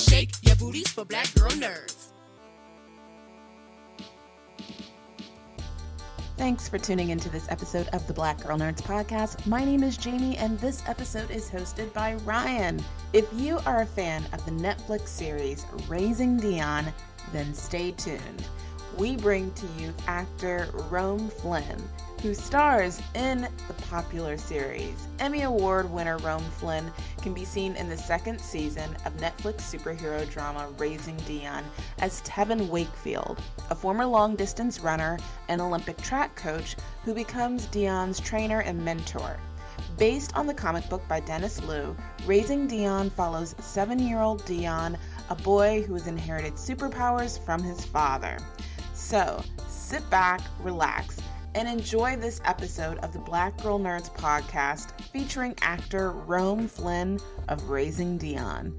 Shake your booties for black girl nerds. Thanks for tuning into this episode of the Black Girl Nerds podcast. My name is Jamie, and this episode is hosted by Ryan. If you are a fan of the Netflix series Raising Dion, then stay tuned. We bring to you actor Rome Flynn, who stars in the popular series. Emmy Award winner Rome Flynn can be seen in the second season of Netflix superhero drama Raising Dion as Tevin Wakefield, a former long distance runner and Olympic track coach who becomes Dion's trainer and mentor. Based on the comic book by Dennis Liu, Raising Dion follows seven year old Dion, a boy who has inherited superpowers from his father. So sit back, relax, and enjoy this episode of the Black Girl Nerds podcast featuring actor Rome Flynn of Raising Dion.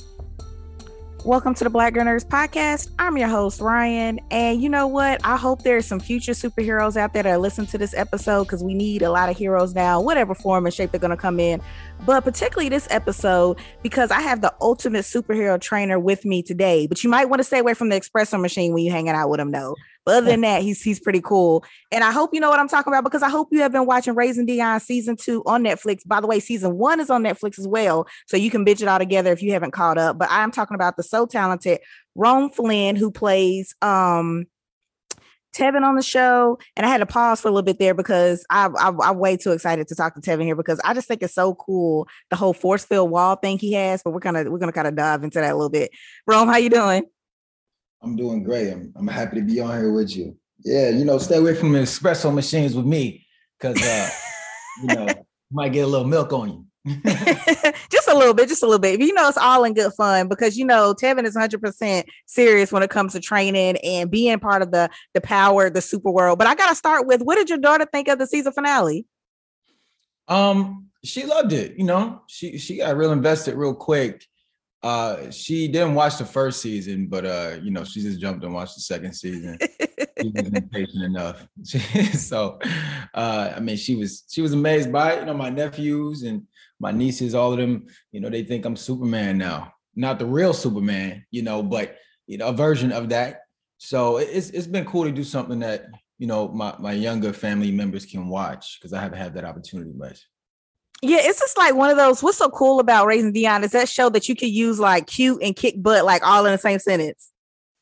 Welcome to the Black Girl Nerds podcast. I'm your host, Ryan. And you know what? I hope there's some future superheroes out there that listen to this episode because we need a lot of heroes now, whatever form and shape they're going to come in. But particularly this episode, because I have the ultimate superhero trainer with me today. But you might want to stay away from the espresso machine when you're hanging out with him, though. But other than that, he's he's pretty cool. And I hope you know what I'm talking about because I hope you have been watching Raising Dion season two on Netflix. By the way, season one is on Netflix as well. So you can binge it all together if you haven't caught up. But I'm talking about the so talented Rome Flynn, who plays um Tevin on the show, and I had to pause for a little bit there because I, I, I'm way too excited to talk to Tevin here because I just think it's so cool the whole force field wall thing he has. But we're gonna we're gonna kind of dive into that a little bit. Rome, how you doing? I'm doing great. I'm, I'm happy to be on here with you. Yeah, you know, stay away from the espresso machines with me because uh, you know, you might get a little milk on you. just a little bit, just a little bit. You know, it's all in good fun because you know Tevin is 100% serious when it comes to training and being part of the the power, the super world. But I got to start with what did your daughter think of the season finale? Um, she loved it. You know, she she got real invested real quick. Uh, she didn't watch the first season, but uh, you know, she just jumped and watched the second season. she wasn't patient enough. so, uh, I mean, she was she was amazed by it. You know, my nephews and my nieces, all of them, you know, they think I'm Superman now. Not the real Superman, you know, but you know, a version of that. So it's it's been cool to do something that you know my my younger family members can watch because I haven't had that opportunity much. Yeah, it's just like one of those. What's so cool about Raising Dion is that show that you can use like cute and kick butt like all in the same sentence.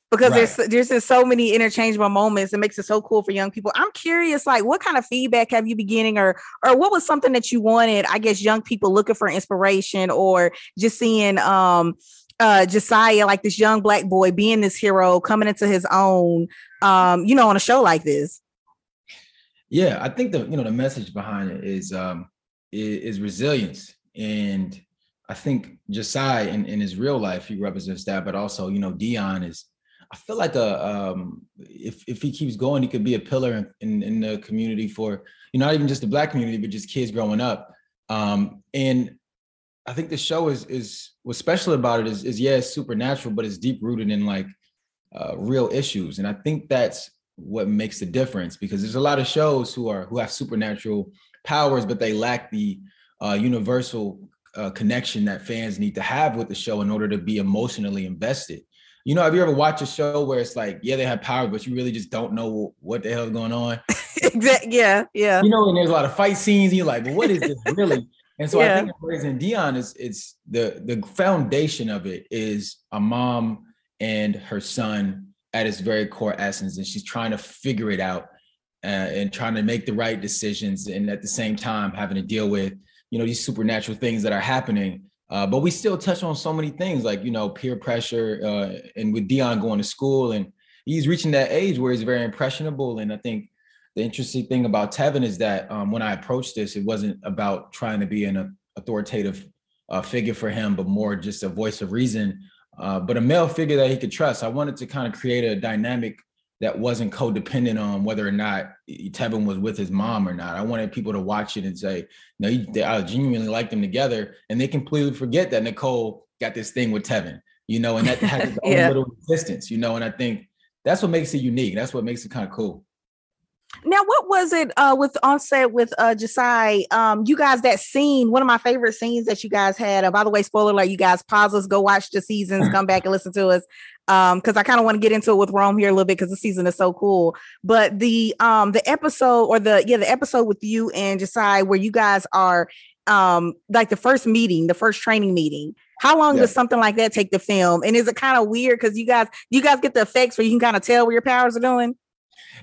Because right. there's there's just so many interchangeable moments. It makes it so cool for young people. I'm curious, like, what kind of feedback have you been getting, or or what was something that you wanted? I guess young people looking for inspiration, or just seeing um uh Ja'Siah, like this young black boy, being this hero, coming into his own, um, you know, on a show like this. Yeah, I think the you know the message behind it is um is, is resilience. And I think Ja'Siah in, in his real life, he represents that, but also, you know, Dion is, I feel like a um, if if he keeps going, he could be a pillar in, in, in the community for you know not even just the black community, but just kids growing up. Um, and I think the show is is what's special about it is is yeah, it's supernatural, but it's deep rooted in like uh, real issues. And I think that's what makes the difference because there's a lot of shows who are who have supernatural powers, but they lack the uh, universal uh, connection that fans need to have with the show in order to be emotionally invested. You know, have you ever watched a show where it's like, yeah, they have power, but you really just don't know what the hell's going on? exactly. Yeah, yeah. You know, and there's a lot of fight scenes. And you're like, well, what is this really? And so yeah. I think Raising Dion is it's the the foundation of it is a mom and her son at its very core essence, and she's trying to figure it out uh, and trying to make the right decisions and at the same time having to deal with you know these supernatural things that are happening uh, but we still touch on so many things like you know peer pressure uh, and with dion going to school and he's reaching that age where he's very impressionable. And I think the interesting thing about Tevin is that um, when I approached this, it wasn't about trying to be an authoritative uh, figure for him, but more just a voice of reason, uh, but a male figure that he could trust. I wanted to kind of create a dynamic that wasn't codependent on whether or not Tevin was with his mom or not. I wanted people to watch it and say, no, they, I genuinely like them together. And they completely forget that Nicole got this thing with Tevin, you know, and that has its own yeah. little existence, you know, and I think that's what makes it unique. That's what makes it kind of cool. Now, what was it uh, with on set with uh, Ja'Siah? Um, you guys, that scene, one of my favorite scenes that you guys had. Uh, by the way, spoiler alert, you guys pause us, go watch the seasons, come back and listen to us. Um, because I kind of want to get into it with Rome here a little bit because the season is so cool. But the um the episode or the yeah, the episode with you and Ja'Siah where you guys are um like the first meeting, the first training meeting. How long yeah. does something like that take to film? And is it kind of weird because you guys you guys get the effects where you can kind of tell where your powers are doing?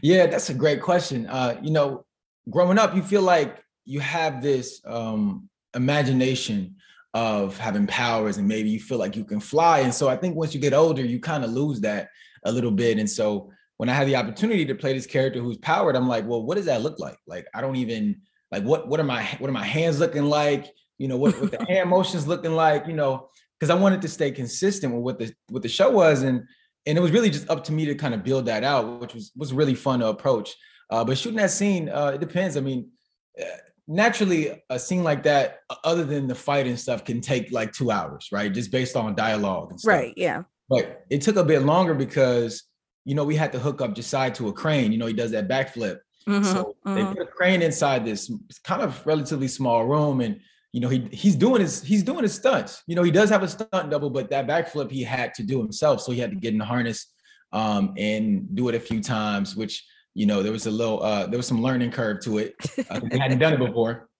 Yeah, that's a great question. Uh, you know, growing up, you feel like you have this um, imagination of having powers, and maybe you feel like you can fly. And so I think once you get older, you kind of lose that a little bit. And so when I had the opportunity to play this character who's powered, I'm like, well, what does that look like? Like, I don't even like what what are my what are my hands looking like? You know, what what the hand motions looking like? You know, because I wanted to stay consistent with what the what the show was, and and it was really just up to me to kind of build that out, which was was really fun to approach. Uh, but shooting that scene, uh, it depends. I mean, uh, naturally, a scene like that, other than the fight and stuff, can take like two hours, right? Just based on dialogue and stuff. Right. Yeah. But it took a bit longer because you know we had to hook up Ja'Siah to a crane. You know, he does that backflip. Mm-hmm, so mm-hmm. they put a crane inside this kind of relatively small room, and you know, he he's doing his he's doing his stunts. You know, he does have a stunt double, but that backflip he had to do himself. So he had to get in the harness um, and do it a few times, which you know, there was a little uh, there was some learning curve to it. Uh, he hadn't done it before.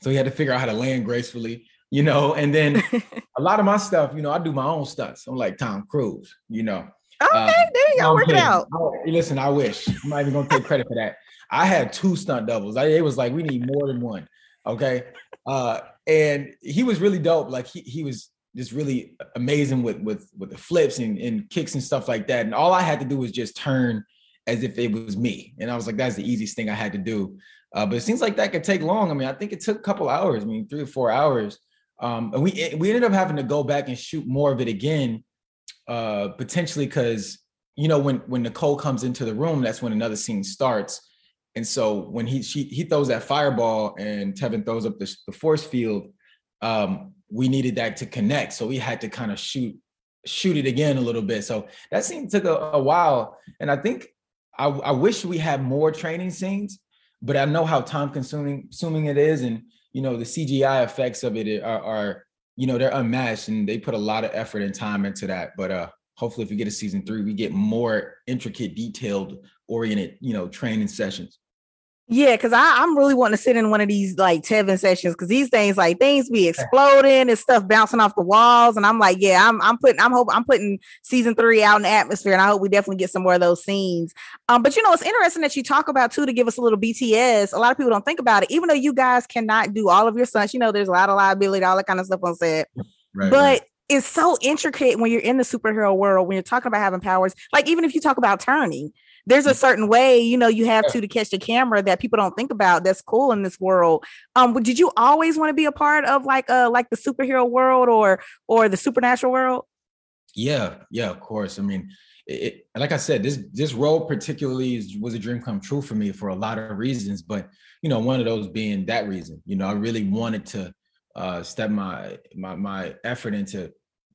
So he had to figure out how to land gracefully, you know, and then a lot of my stuff, you know, I do my own stunts. I'm like Tom Cruise, you know. Okay, uh, there you go, work it out. listen, I wish. I'm not even gonna take credit for that. I had two stunt doubles. I, it was like we need more than one. Okay. Uh, and he was really dope. Like he he was just really amazing with with with the flips and, and kicks and stuff like that. And all I had to do was just turn as if it was me. And I was like, that's the easiest thing I had to do. Uh, but it seems like that could take long. I mean, I think it took a couple hours. I mean, three or four hours. Um, and we we ended up having to go back and shoot more of it again, uh, potentially because you know when when Nicole comes into the room, that's when another scene starts. And so when he she, he throws that fireball and Tevin throws up the, the force field, um, we needed that to connect. So we had to kind of shoot shoot it again a little bit. So that scene took a, a while. And I think I, I, wish we had more training scenes, but I know how time consuming consuming it is. And you know, the CGI effects of it are, are you know, they're unmatched and they put a lot of effort and time into that. But uh hopefully if we get a season three, we get more intricate, detailed oriented, you know, training sessions. Yeah, because I'm really wanting to sit in one of these like Tevin sessions because these things like things be exploding and stuff bouncing off the walls, and I'm like, yeah, I'm I'm putting I'm hope I'm putting season three out in the atmosphere, and I hope we definitely get some more of those scenes. Um, but you know, it's interesting that you talk about too to give us a little BTS. A lot of people don't think about it, even though you guys cannot do all of your stunts. You know, there's a lot of liability, all that kind of stuff on set. Right, but right it's so intricate when you're in the superhero world when you're talking about having powers like even if you talk about turning there's a mm. certain way you know you have to to catch the camera that people don't think about that's cool in this world. Um did you always want to be a part of like uh like the superhero world or or the supernatural world? Yeah yeah of course i mean it, like i said this this role particularly is, was a dream come true for me for a lot of reasons but you know one of those being that reason you know i really wanted to uh step my my my effort into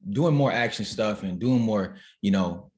doing more action stuff and doing more you know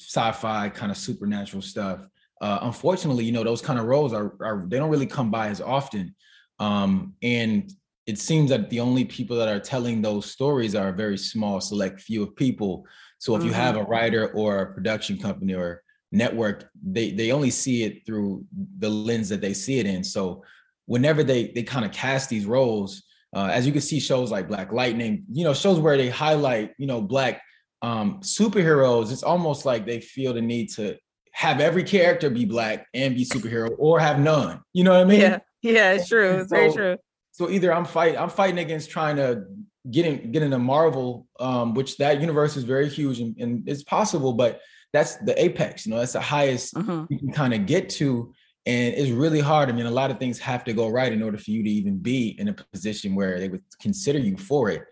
sci-fi kind of supernatural stuff. Uh, unfortunately, you know, those kind of roles are, are they don't really come by as often. Um, and it seems that the only people that are telling those stories are a very small select few of people. So if mm-hmm. you have a writer or a production company or network, they they only see it through the lens that they see it in. So whenever they they kind of cast these roles, uh, as you can see, shows like Black Lightning, you know, shows where they highlight, you know, black um, superheroes, it's almost like they feel the need to have every character be black and be superhero or have none. You know what I mean? Yeah, yeah, it's true. It's so, very true. So either I'm fight, I'm fighting against trying to get in get into Marvel, um, which that universe is very huge and, and it's possible, but that's the apex, you know, that's the highest Mhm. you can kind of get to. And it's really hard. I mean, a lot of things have to go right in order for you to even be in a position where they would consider you for it.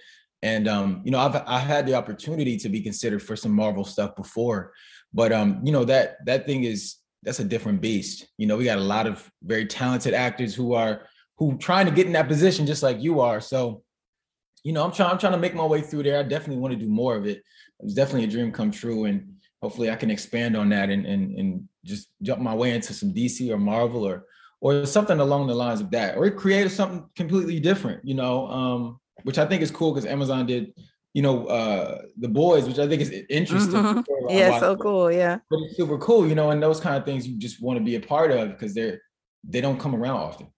And um, you know, I've I had the opportunity to be considered for some Marvel stuff before, but um, you know, that that thing is that's a different beast. You know, we got a lot of very talented actors who are who trying to get in that position just like you are. So, you know, I'm trying I'm trying to make my way through there. I definitely want to do more of it. It was definitely a dream come true and hopefully I can expand on that and and and just jump my way into some DC or Marvel or or something along the lines of that or create something completely different, you know, um which I think is cool because Amazon did, you know, uh the boys, which I think is interesting. Mhm. Yeah, so cool. Yeah. but it's super cool, you know, and those kind of things you just want to be a part of because they're they don't come around often.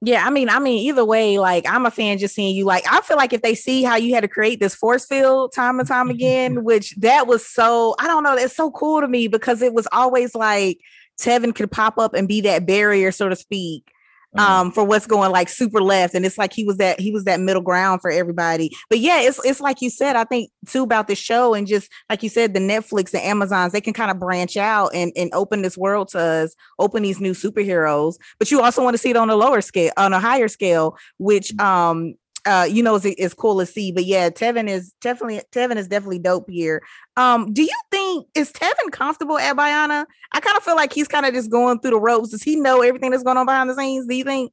Yeah, I mean, I mean, either way, like I'm a fan just seeing you. Like, I feel like if they see how you had to create this force field time and time again, which that was so, I don't know, that's so cool to me because it was always like Tevin could pop up and be that barrier, so to speak, Um, um, for what's going like super left. And it's like he was that he was that middle ground for everybody. But yeah, it's it's like you said, I think too about the show and just like you said, the Netflix, the Amazons, they can kind of branch out and, and open this world to us, open these new superheroes. But you also want to see it on a lower scale, on a higher scale, which um uh you know is, is cool to see. But yeah, Tevin is definitely Tevin is definitely dope here. Um, do you think is Tevin comfortable at Biona? I kind of feel like he's kind of just going through the ropes. Does he know everything that's going on behind the scenes? Do you think?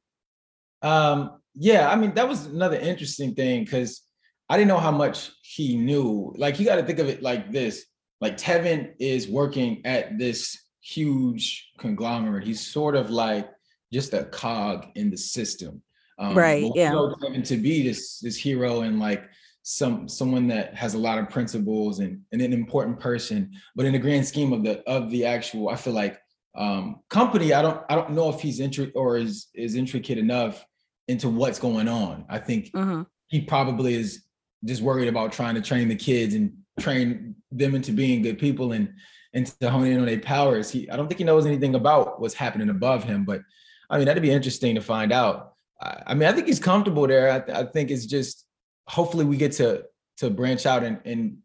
Um, yeah, I mean, that was another interesting thing because I didn't know how much he knew. Like, you got to think of it like this: like Tevin is working at this huge conglomerate. He's sort of like just a cog in the system. Um, Right, yeah. Tevin to be this this hero and like some someone that has a lot of principles and, and an important person. But in the grand scheme of the of the actual, I feel like um company, I don't I don't know if he's intri- or is is intricate enough into what's going on. I think Mhm. he probably is just worried about trying to train the kids and train them into being good people and and to hone in on their powers. He I don't think he knows anything about what's happening above him, but I mean that'd be interesting to find out. I, I mean I think he's comfortable there. I, th- I think it's just hopefully we get to to branch out and, and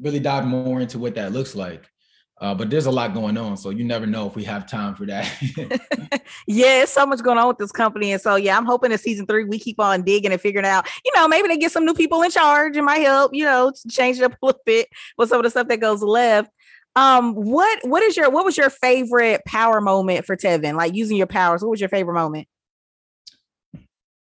really dive more into what that looks like. Uh, but there's a lot going on, so you never know if we have time for that. yeah, it's so much going on with this company. And so yeah, I'm hoping in season three we keep on digging and figuring out, you know, maybe they get some new people in charge. It might help, you know, change it up a little bit with some of the stuff that goes left. Um, what what is your what was your favorite power moment for Tevin? Like using your powers, what was your favorite moment?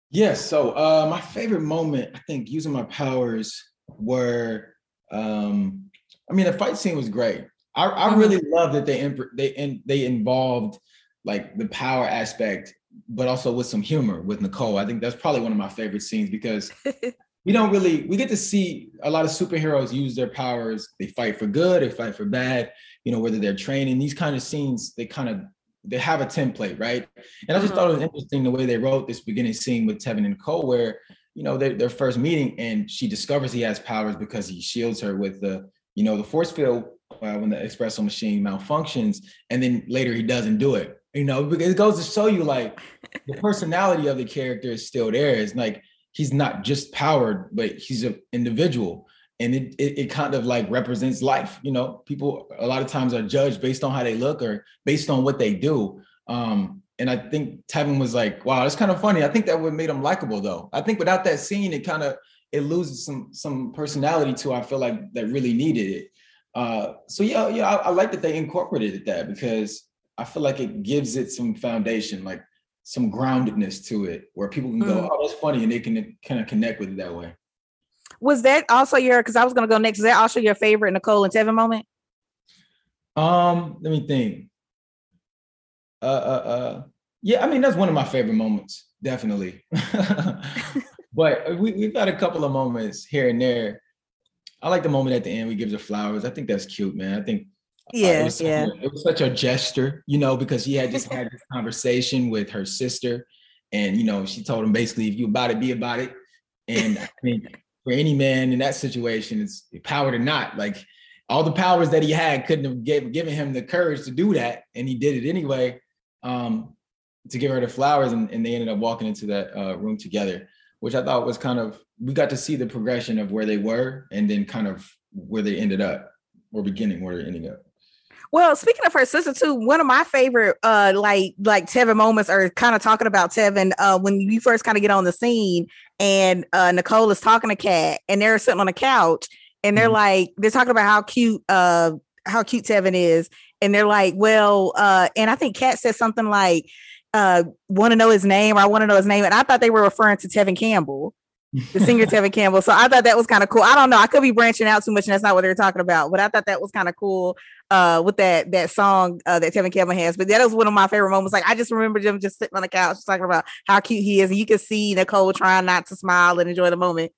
Yes. So uh, my favorite moment, I think, using my powers were, um, I mean, the fight scene was great. I, I Mhm. really love that they imp- they in, they involved like the power aspect, but also with some humor with Nicole. I think that's probably one of my favorite scenes because we don't really we get to see a lot of superheroes use their powers. They fight for good, they fight for bad. You know, whether they're training these kind of scenes, they kind of they have a template, right? And I just thought it was interesting the way they wrote this beginning scene with Tevin and Cole, where you know their their first meeting, and she discovers he has powers because he shields her with the you know the force field uh, when the espresso machine malfunctions, and then later he doesn't do it. You know, because it goes to show you like the personality of the character is still there. It's like he's not just powered, but he's an individual. And it, it it kind of like represents life. You know, people a lot of times are judged based on how they look or based on what they do. Um, and I think Tevin was like, wow, that's kind of funny. I think that would made him likable though. I think without that scene, it kind of it loses some some personality to I feel like that really needed it. Uh, so yeah, yeah, I, I like that they incorporated that because I feel like it gives it some foundation, like some groundedness to it, where people can go, Mhm. oh, that's funny, and they can kind of connect with it that way. Was that also your because I was gonna go next? Is that also your favorite Nicole and Tevin moment? Um, let me think. Uh, uh, uh, yeah, I mean that's one of my favorite moments, definitely. but we, we've had a couple of moments here and there. I like the moment at the end we gives her flowers. I think that's cute, man. I think uh, it Yeah, was such yeah. it was such a gesture, you know, because he had just had this conversation with her sister, and you know, she told him basically, if you about it, be about it. And I think for any man in that situation, it's power or not. Like all the powers that he had couldn't have gave, given him the courage to do that, and he did it anyway. Um, to give her the flowers, and, and they ended up walking into that uh, room together, which I thought was kind of we got to see the progression of where they were, and then kind of where they ended up, or beginning where they're ending up. Well, speaking of her sister too, one of my favorite uh like like Tevin moments are kind of talking about Tevin uh when you first kind of get on the scene and uh Nicole is talking to Kat and they're sitting on a couch and they're mm-hmm. like they're talking about how cute uh how cute Tevin is and they're like, well, uh and I think Kat said something like uh want to know his name or I want to know his name and I thought they were referring to Tevin Campbell the singer Tevin Campbell. So I thought that was kind of cool. I don't know. I could be branching out too much, and that's not what they're talking about. But I thought that was kind of cool uh, with that that song uh, that Tevin Campbell has. But that was one of my favorite moments. Like I just remember them just sitting on the couch talking about how cute he is, and you can see Nicole trying not to smile and enjoy the moment.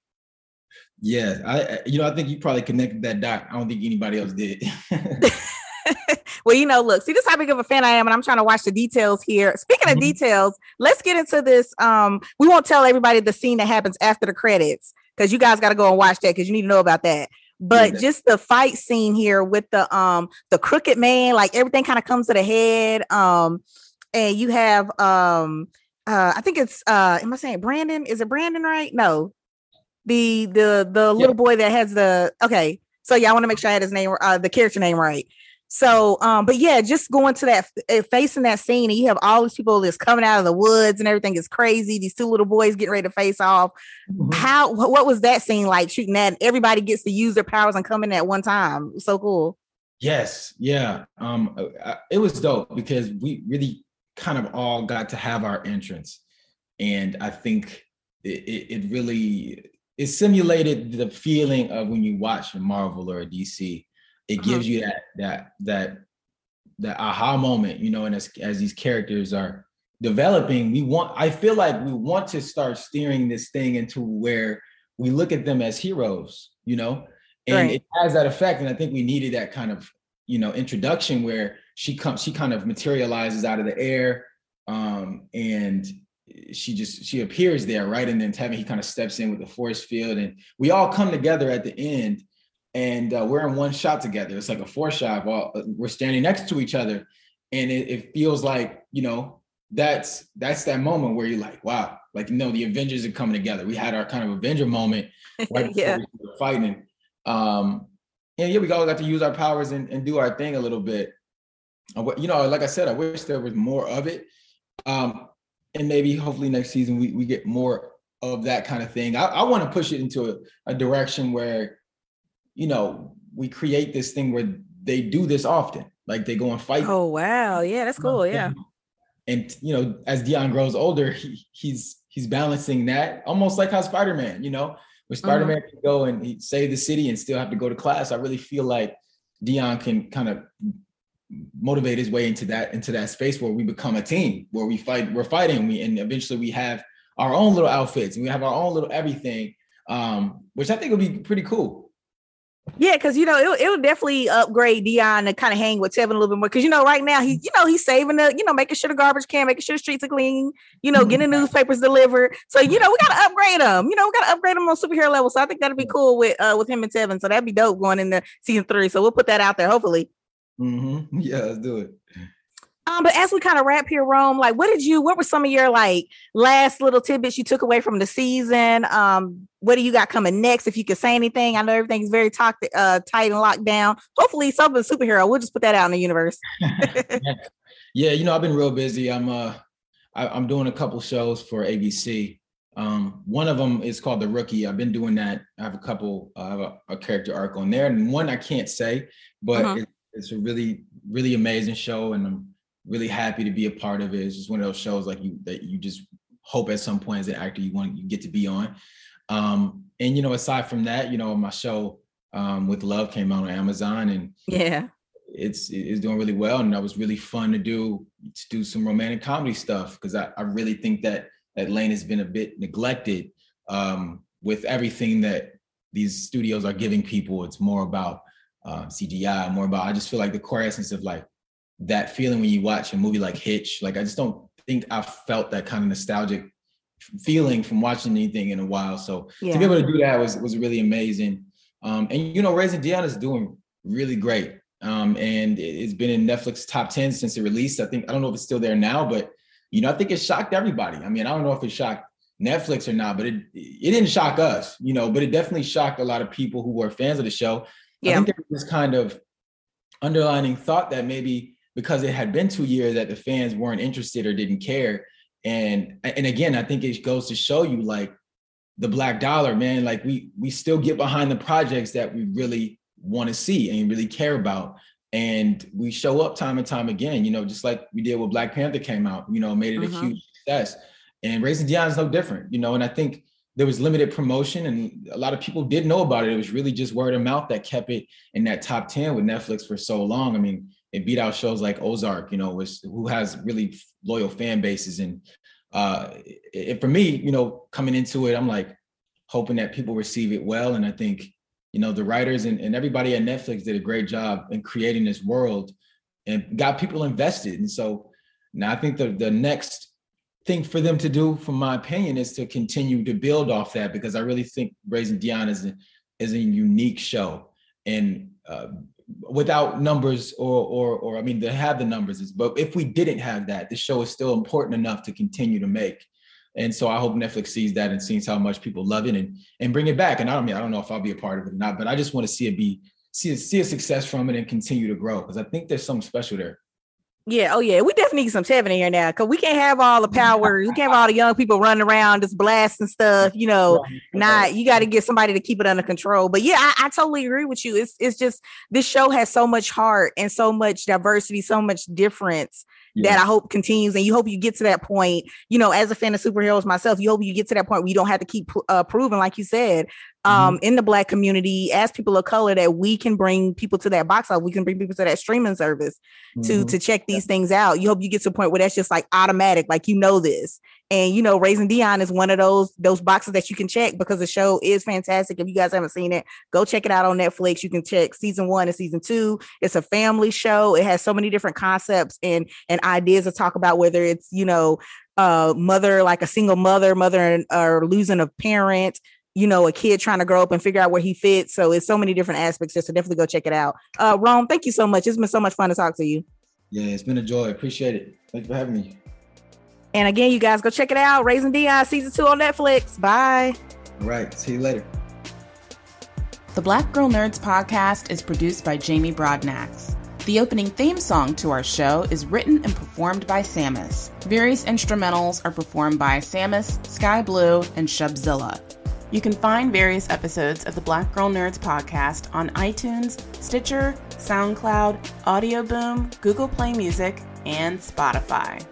Yeah, I you know I think you probably connected that dot. I don't think anybody else did. well, you know, look, see, this how big of a fan I am, and I'm trying to watch the details here. Speaking of mm-hmm. details, let's get into this. Um, we won't tell everybody the scene that happens after the credits because you guys got to go and watch that because you need to know about that. But yeah. just the fight scene here with the um the crooked man, like everything kind of comes to the head. Um, and you have um uh I think it's uh am I saying Brandon? Is it Brandon right? No. The the the little boy that has the okay. So yeah, I want to make sure I had his name uh the character name right. So, um, but yeah, just going to that, uh, facing that scene, and you have all these people that's coming out of the woods, and everything is crazy. These two little boys getting ready to face off. Mm-hmm. How? What was that scene like? Shooting that, everybody gets to use their powers and come in at one time. So cool. Yes, yeah. Um, uh, it was dope because we really kind of all got to have our entrance, and I think it, it, it really it simulated the feeling of when you watch a Marvel or a DC it uh-huh. gives you that that that that aha moment, you know, and as as these characters are developing, we want I feel like we want to start steering this thing into where we look at them as heroes, you know, and right. it has that effect. And I think we needed that kind of, you know, introduction where she comes, she kind of materializes out of the air. Um, and she just she appears there, right? And then Tevin, he kind of steps in with the force field, and we all come together at the end and uh, we're in one shot together. It's like a four shot. While uh, we're standing next to each other, and it, it, feels like you know that's that's that moment where you're like, wow, like you know the Avengers are coming together. We had our kind of Avenger moment right before yeah. we were fighting. Um, and yeah, we all got to use our powers and, and do our thing a little bit. You know, like I said, I wish there was more of it. Um, and maybe hopefully next season we, we get more of that kind of thing. I, I want to push it into a, a direction where you know, we create this thing where they do this often. Like they go and fight. Oh wow. Yeah, that's cool. Yeah. And you know, as Dion grows older, he, he's he's balancing that almost like how Spider-Man, you know, where Spider-Man mm-hmm. can go and save the city and still have to go to class. I really feel like Dion can kind of motivate his way into that into that space where we become a team where we fight we're fighting we and eventually we have our own little outfits and we have our own little everything um which i think would be pretty cool yeah, because you know it'll, it'll definitely upgrade Dion to kind of hang with Tevin a little bit more. Because you know right now he's you know he's saving the you know making sure the garbage can, making sure the streets are clean, you know getting the mm-hmm. newspapers delivered. So you know we gotta upgrade him. You know we gotta upgrade him on superhero level. So I think that'd be cool with uh with him and Tevin. So that'd be dope going into season three. So we'll put that out there hopefully. Mm-hmm. Yeah, let's do it. Um, but as we kind of wrap here, Rome, like what did you, what were some of your like last little tidbits you took away from the season? Um, what do you got coming next? If you could say anything, I know everything's very talk, uh, tight and locked down. Hopefully, something superhero. We'll just put that out in the universe. yeah, you know, I've been real busy. I'm uh, I, am doing a couple shows for ABC. Um, one of them is called The Rookie. I've been doing that. I have a couple. Uh, I have a, a, character arc on there, and one I can't say, but uh-huh. it, it's a really, really amazing show, and I'm really happy to be a part of it. It's just one of those shows like you that you just hope at some point as an actor you want you get to be on. Um, and you know, aside from that, you know, my show um, with Love came out on Amazon, and yeah, it's it's doing really well, and that was really fun to do to do some romantic comedy stuff because I, I really think that that lane has been a bit neglected um, with everything that these studios are giving people. It's more about uh, CGI, more about I just feel like the core essence of like that feeling when you watch a movie like Hitch. Like I just don't think I've felt that kind of nostalgic feeling from watching anything in a while. So yeah. to be able to do that was was really amazing. Um, and you know, Raising Dion is doing really great. Um, and it's been in Netflix top 10 since it released. I think I don't know if it's still there now, but you know, I think it shocked everybody. I mean, I don't know if it shocked Netflix or not, but it it didn't shock us, you know, but it definitely shocked a lot of people who were fans of the show. Yeah. I think there was this kind of underlining thought that maybe because it had been two years that the fans weren't interested or didn't care. And and again, I think it goes to show you like the black dollar, man. Like we we still get behind the projects that we really want to see and really care about. And we show up time and time again, you know, just like we did when Black Panther came out, you know, made it mm-hmm. a huge success. And Raising Dion is no different, you know, and I think there was limited promotion and a lot of people did know about it. It was really just word of mouth that kept it in that top 10 with Netflix for so long. I mean, it beat out shows like Ozark, you know, which who has really loyal fan bases. And uh it, for me, you know, coming into it, I'm like hoping that people receive it well. And I think, you know, the writers and, and everybody at Netflix did a great job in creating this world and got people invested. And so now I think the the next thing for them to do, from my opinion, is to continue to build off that because I really think Raising Dion is a, is a unique show. And uh, without numbers or, or, or I mean, they have the numbers, but if we didn't have that, the show is still important enough to continue to make. And so I hope Netflix sees that and sees how much people love it and and bring it back. And I don't mean I don't know if I'll be a part of it or not, but I just want to see it be see see a success from it and continue to grow because I think there's something special there. Yeah, oh yeah, we definitely need some Tevin in here now because we can't have all the power. we can't have all the young people running around just blasting stuff. You know, right. not you got to get somebody to keep it under control. But yeah, I, I, totally agree with you. It's it's just this show has so much heart and so much diversity, so much difference yeah. that I hope continues. And you hope you get to that point, you know, as a fan of superheroes myself, you hope you get to that point where you don't have to keep uh, proving, like you said, um, mm-hmm. in the black community as people of color that we can bring people to that box office, we can bring people to that streaming service mm-hmm. to to check these yeah. things out. You hope you get to a point where that's just like automatic, like you know this. And you know, Raising Dion is one of those those boxes that you can check because the show is fantastic. If you guys haven't seen it, go check it out on Netflix. You can check season one and season two. It's a family show. It has so many different concepts and and ideas to talk about whether it's you know uh mother like a single mother, mother and, or losing a parent, you know, a kid trying to grow up and figure out where he fits. So it's so many different aspects. Just to definitely go check it out. Uh, Rome, thank you so much. It's been so much fun to talk to you. Yeah, it's been a joy. Appreciate it. Thanks for having me. And again, you guys go check it out. Raising Dion season two on Netflix. Bye. All right. See you later. The Black Girl Nerds podcast is produced by Jamie Broadnax. The opening theme song to our show is written and performed by Samus. Various instrumentals are performed by Samus, Sky Blue, and Shubzilla. You can find various episodes of the Black Girl Nerds podcast on iTunes, Stitcher, SoundCloud, Audio Boom, Google Play Music, and Spotify.